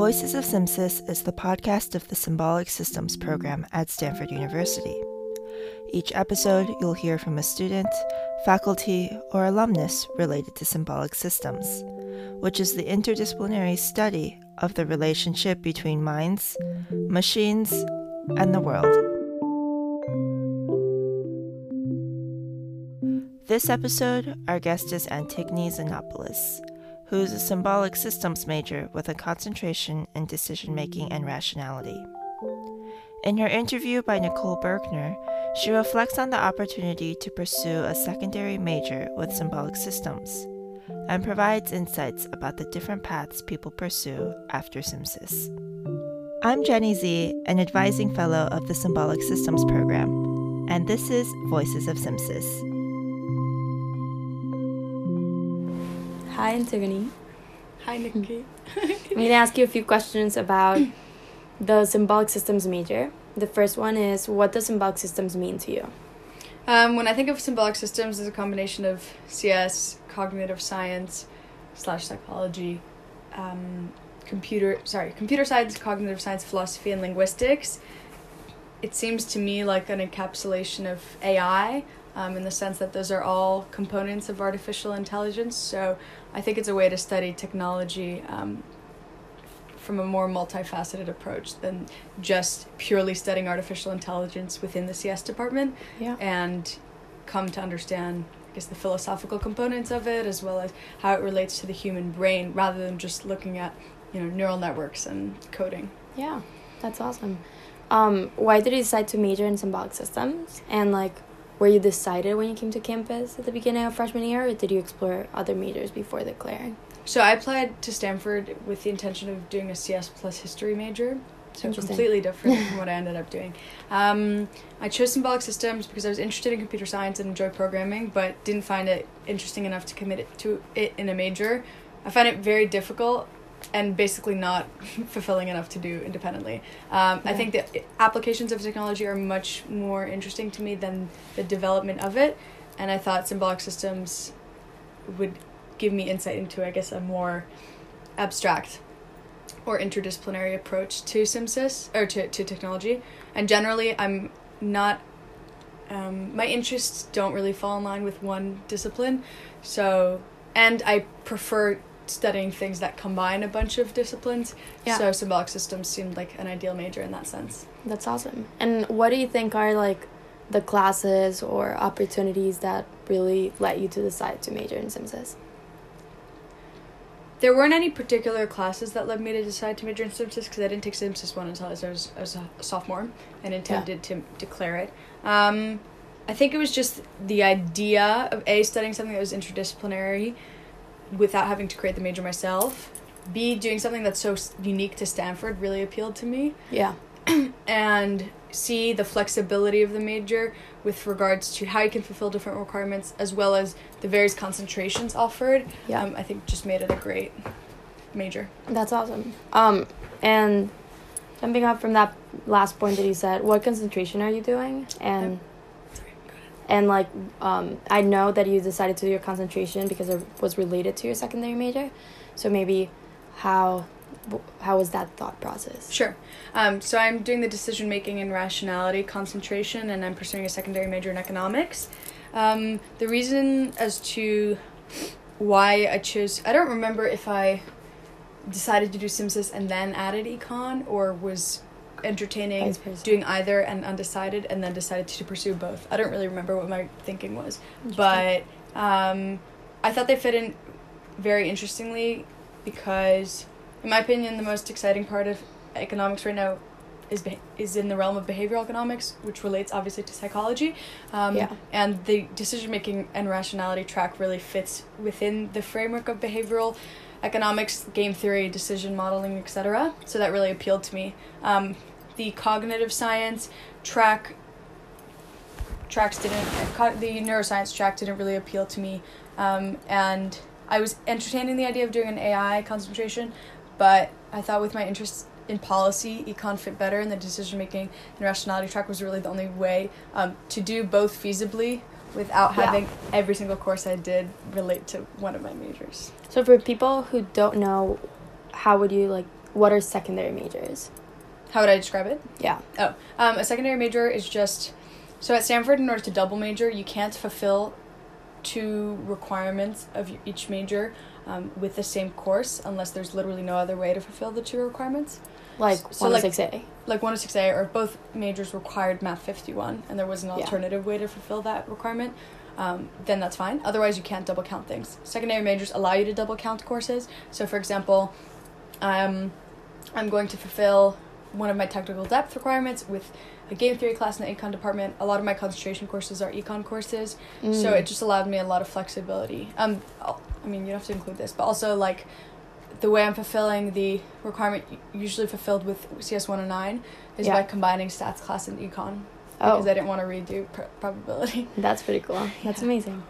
Voices of SimSys is the podcast of the Symbolic Systems program at Stanford University. Each episode, you'll hear from a student, faculty, or alumnus related to symbolic systems, which is the interdisciplinary study of the relationship between minds, machines, and the world. This episode, our guest is Antigone Xenopoulos, who is a symbolic systems major with a concentration in decision making and rationality. In her interview by Nicole Bergner, she reflects on the opportunity to pursue a secondary major with symbolic systems and provides insights about the different paths people pursue after SimSys. I'm Jenny Z, an advising fellow of the Symbolic Systems program, and this is Voices of SimSys. Hi, Antigone. Hi, Nikki. I'm going to ask you a few questions about the symbolic systems major. The first one is what does symbolic systems mean to you? Um, when I think of symbolic systems, it's a combination of CS, cognitive science, slash psychology, um, computer sorry, computer science, cognitive science, philosophy, and linguistics. It seems to me like an encapsulation of AI, um, in the sense that those are all components of artificial intelligence. So I think it's a way to study technology um, from a more multifaceted approach than just purely studying artificial intelligence within the CS department. Yeah. And come to understand, I guess, the philosophical components of it as well as how it relates to the human brain rather than just looking at, you know, neural networks and coding. Yeah, that's awesome. Um, why did you decide to major in symbolic systems? And like, were you decided when you came to campus at the beginning of freshman year, or did you explore other majors before declaring? So I applied to Stanford with the intention of doing a CS plus history major. So completely different from what I ended up doing. Um, I chose symbolic systems because I was interested in computer science and enjoy programming, but didn't find it interesting enough to commit it to it in a major. I found it very difficult and basically not fulfilling enough to do independently. Um, I think the applications of technology are much more interesting to me than the development of it, and I thought symbolic systems would give me insight into, I guess, a more abstract or interdisciplinary approach to SimSys or to, to technology. And generally, I'm not. Um, my interests don't really fall in line with one discipline, so and I prefer studying things that combine a bunch of disciplines. Yeah. So symbolic systems seemed like an ideal major in that sense. That's awesome. And what do you think are like the classes or opportunities that really led you to decide to major in SimSys? There weren't any particular classes that led me to decide to major in SimSys because I didn't take SimSys one until I was, I was, a sophomore and intended to declare it. Um, I think it was just the idea of A, studying something that was interdisciplinary without having to create the major myself. B, doing something that's so unique to Stanford really appealed to me. Yeah. And C, the flexibility of the major with regards to how you can fulfill different requirements as well as the various concentrations offered. Yeah. Um, I think just made it a great major. That's awesome. Um, and jumping up from that last point that you said, what concentration are you doing? And Sorry, go ahead. And like, um, I know that you decided to do your concentration because it was related to your secondary major. So maybe, how, how was that thought process? Sure. Um, so I'm doing the decision making and rationality concentration, and I'm pursuing a secondary major in economics. Um, the reason as to why I chose, I don't remember if I decided to do SimSys and then added econ, or was entertaining doing either and undecided, and then decided to pursue both. I don't really remember what my thinking was, but um, I thought they fit in very interestingly because, in my opinion, the most exciting part of economics right now is beh is in the realm of behavioral economics, which relates obviously to psychology. Um, Yeah. And the decision making and rationality track really fits within the framework of behavioral economics, game theory, decision modeling, etc. So that really appealed to me. Um, the cognitive science track tracks didn't the neuroscience track didn't really appeal to me um, and i was entertaining the idea of doing an ai concentration but i thought with my interest in policy econ fit better and the decision making and rationality track was really the only way um, to do both feasibly without Yeah. having every single course i did relate to one of my majors So for people who don't know, how would you like what are secondary majors? How would I describe it? Yeah. Oh, um, a secondary major is just so at Stanford. In order to double major, you can't fulfill two requirements of each major um, with the same course unless there's literally no other way to fulfill the two requirements. Like So, one six A. Like 106A or both majors required Math 51, and there was an Yeah. alternative way to fulfill that requirement. Um, then that's fine. Otherwise, you can't double count things. Secondary majors allow you to double count courses. So, for example, um, I'm going to fulfill one of my technical depth requirements with a game theory class in the econ department. A lot of my concentration courses are econ courses, so Mm. it just allowed me a lot of flexibility. Um, I'll- mean, you don't have to include this, but also like the way I'm fulfilling the requirement usually fulfilled with CS 109 is Yeah. by combining stats class and econ Oh, because I didn't want to redo pr- probability. that's pretty cool. That's Yeah. amazing.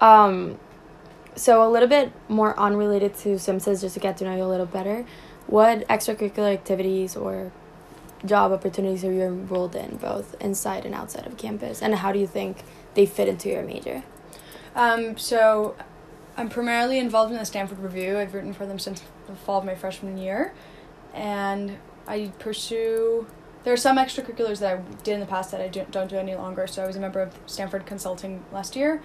Um, so a little bit more unrelated to Simsys, just to get to know you a little better. What extracurricular activities or job opportunities are you enrolled in, both inside and outside of campus, and how do you think they fit into your major? Um, so I'm primarily involved in the Stanford Review. I've written for them since the fall of my freshman year, and I pursue. There are some extracurriculars that I did in the past that I don't, don't do any longer. So I was a member of Stanford Consulting last year,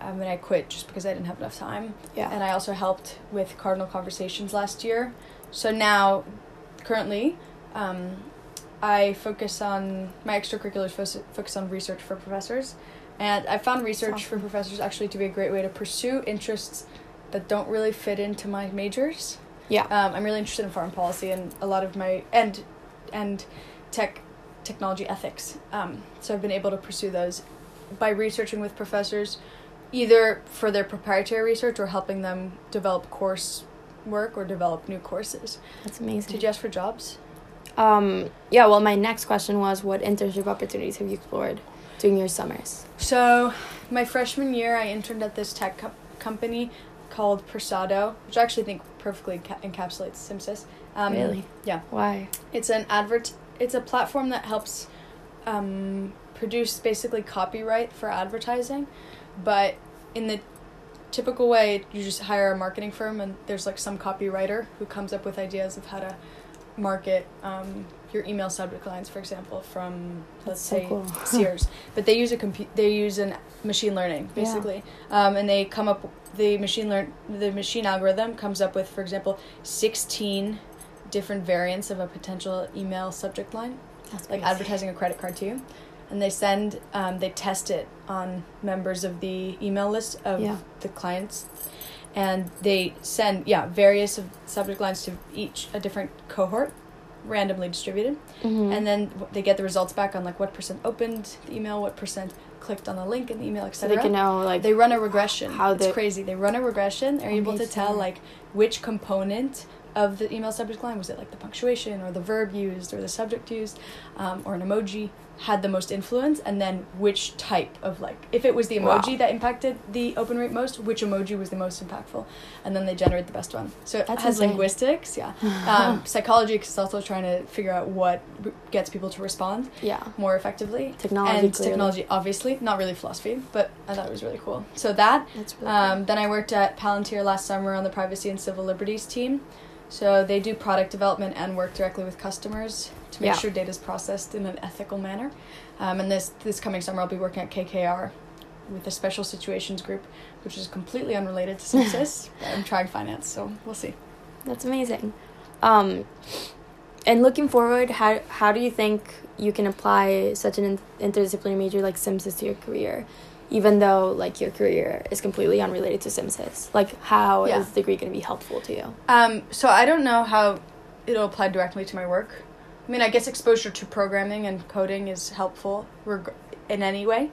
um, and I quit just because I didn't have enough time. Yeah. And I also helped with Cardinal Conversations last year. So now, currently, um, I focus on my extracurriculars focus, focus on research for professors, and I found research for professors actually to be a great way to pursue interests that don't really fit into my majors. yeah. Um, I'm really interested in foreign policy and a lot of my and and tech technology ethics. Um, so I've been able to pursue those by researching with professors, either for their proprietary research or helping them develop course work or develop new courses. That's amazing. Did you ask for jobs? Um, yeah, well, my next question was what internship opportunities have you explored during your summers? So, my freshman year, I interned at this tech co- company called Persado, which I actually think perfectly enca- encapsulates Simsys. Um, really? yeah. Why? It's an advert. It's a platform that helps um, produce basically copyright for advertising, but in the typical way, you just hire a marketing firm and there's like some copywriter who comes up with ideas of how to market um, your email subject lines, for example, from let's so say cool. Sears. But they use a compu- they use an machine learning Yeah. basically, um, and they come up the machine learn the machine algorithm comes up with, for example, sixteen different variants of a potential email subject line, That's like crazy. advertising a credit card to you, and they send um, they test it on members of the email list of Yeah. the clients. And they send yeah various subject lines to each a different cohort, randomly distributed Mhm. and then they get the results back on like what percent opened the email, what percent clicked on the link in the email, etc so they can know like They run a regression. how it's crazy. They run a regression. They're able to tell like which component of the email subject line was it like the punctuation or the verb used or the subject used um, or an emoji had the most influence and then which type of like if it was the Wow. emoji that impacted the open rate most which emoji was the most impactful and then they generate the best one so it That's has insane. linguistics yeah um, psychology is also trying to figure out what r- gets people to respond yeah. more effectively. Technology. and clearly. technology, obviously, not really philosophy, but I thought it was really cool. So that. That's really Um, then I worked at Palantir last summer on the privacy and civil liberties team. So they do product development and work directly with customers to make Yeah. sure data is processed in an ethical manner. Um, and this this coming summer, I'll be working at KKR with the special situations group, which is completely unrelated to SimSys. I'm trying finance, so we'll see. That's amazing. Um, and looking forward, how how do you think you can apply such an in- interdisciplinary major like Simsys to your career, even though like your career is completely unrelated to Simsys? Like, how is Yeah. the degree going to be helpful to you? Um, so I don't know how it'll apply directly to my work. I mean, I guess exposure to programming and coding is helpful reg- in any way.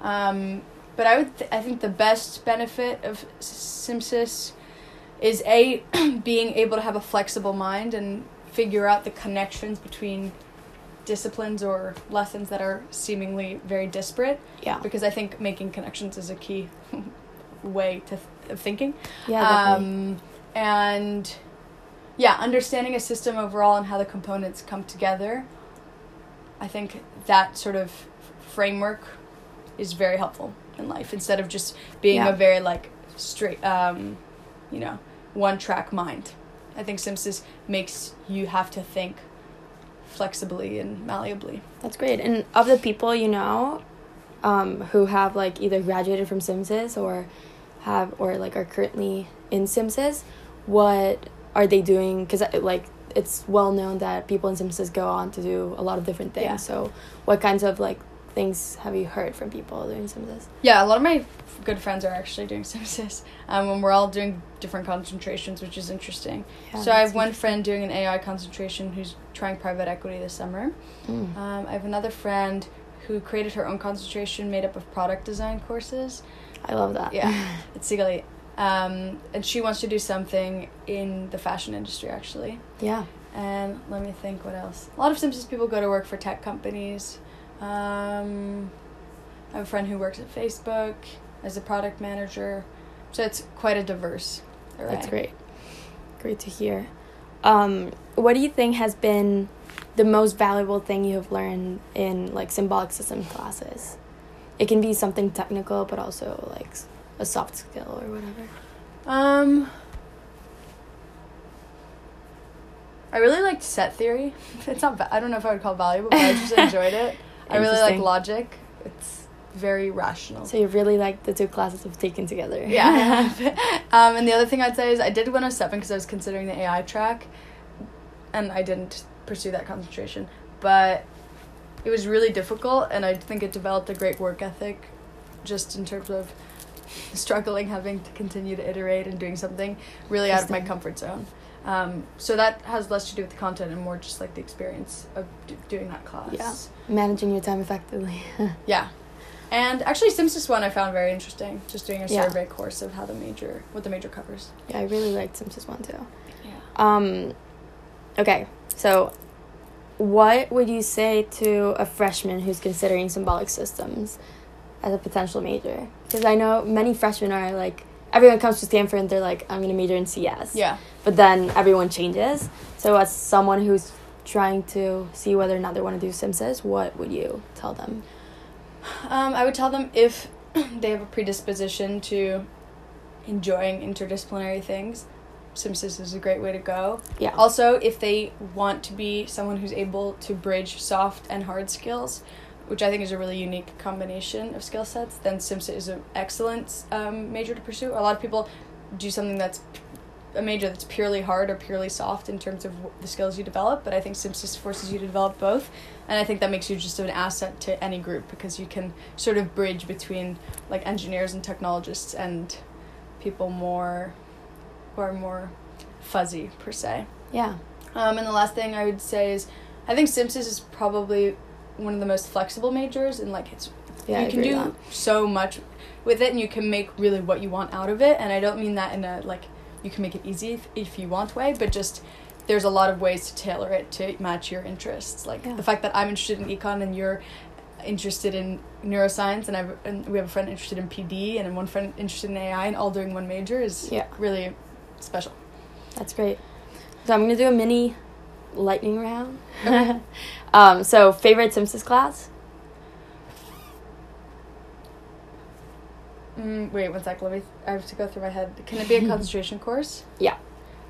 Um, but I would, th- I think the best benefit of Simsys is a being able to have a flexible mind and figure out the connections between disciplines or lessons that are seemingly very disparate. Yeah. Because I think making connections is a key way to th- of thinking Yeah. Um, and yeah, understanding a system overall and how the components come together. I think that sort of framework is very helpful in life instead of just being Yeah. a very like straight, um, you know, one track mind. I think Simsys makes you have to think flexibly and malleably. That's great. And of the people you know, um, who have like either graduated from Simsys or have or like are currently in Simsys, what are they doing? Because like it's well known that people in Simsys go on to do a lot of different things. Yeah. So, what kinds of like things have you heard from people doing Simsys? Yeah, a lot of my good friends are actually doing Simsys, um, and we're all doing different concentrations, which is interesting. Yeah, so I have one friend doing an AI concentration who's trying private equity this summer. Mm. Um, I have another friend who created her own concentration made up of product design courses. I love that. Yeah, it's Sigali. Um, and she wants to do something in the fashion industry actually. yeah. And let me think what else. A lot of SimSys people go to work for tech companies. Um, I have a friend who works at Facebook as a product manager. So it's quite a diverse array. That's great. Great to hear. Um, what do you think has been the most valuable thing you have learned in like symbolic system classes? It can be something technical, but also like a soft skill or whatever. Um, I really liked set theory. It's not. I don't know if I would call it valuable, but I just enjoyed it. I really like logic. It's very rational. So you really like the two classes we've taken together. yeah. um, and the other thing I'd say is I did 107 because I was considering the AI track, and I didn't pursue that concentration. But it was really difficult, and I think it developed a great work ethic, just in terms of struggling, having to continue to iterate and doing something really out of my comfort zone. Um, so that has less to do with the content and more just like the experience of d- doing that class. Yeah. Managing your time effectively. Yeah. And actually, Simsys one I found very interesting. Just doing a Yeah. survey course of how the major, what the major covers. yeah, I really liked SimSys one too. Yeah. Um, okay, so what would you say to a freshman who's considering symbolic systems as a potential major? Because I know many freshmen are like, everyone comes to Stanford and they're like, I'm going to major in CS. Yeah. But then everyone changes. So, as someone who's trying to see whether or not they want to do SimSys, what would you tell them? Um, I would tell them if they have a predisposition to enjoying interdisciplinary things, Simsys is a great way to go. Yeah. Also, if they want to be someone who's able to bridge soft and hard skills, which I think is a really unique combination of skill sets, then Simsys is an excellent um, major to pursue. A lot of people do something that's a major that's purely hard or purely soft in terms of the skills you develop, but I think Simsys forces you to develop both, and I think that makes you just an asset to any group because you can sort of bridge between like engineers and technologists and people more who are more fuzzy per se. Yeah. Um, and the last thing I would say is, I think Simsys is probably one of the most flexible majors, and like it's Yeah, I you can do so much with it, and you can make really what you want out of it. And I don't mean that in a like you can make it easy if, if you want way, but just there's a lot of ways to tailor it to match your interests. Like Yeah. the fact that I'm interested in econ and you're interested in neuroscience, and I've and we have a friend interested in PD, and one friend interested in AI, and all doing one major is Yeah. really special. That's great. So I'm gonna do a mini lightning round. um, so favorite SimSys class? Mm, wait one sec. Let me. I have to go through my head. Can it be a concentration course? Yeah.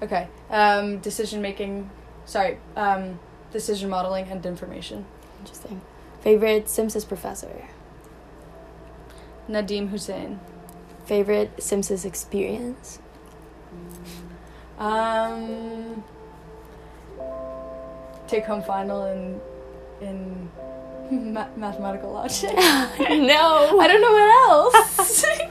Okay. Um, decision making. Sorry. Um, decision modeling and information. Interesting. Favorite SimSys professor? Nadeem Hussain. Favorite SimSys experience? Um, take home final in in ma- mathematical logic. no. I don't know what else.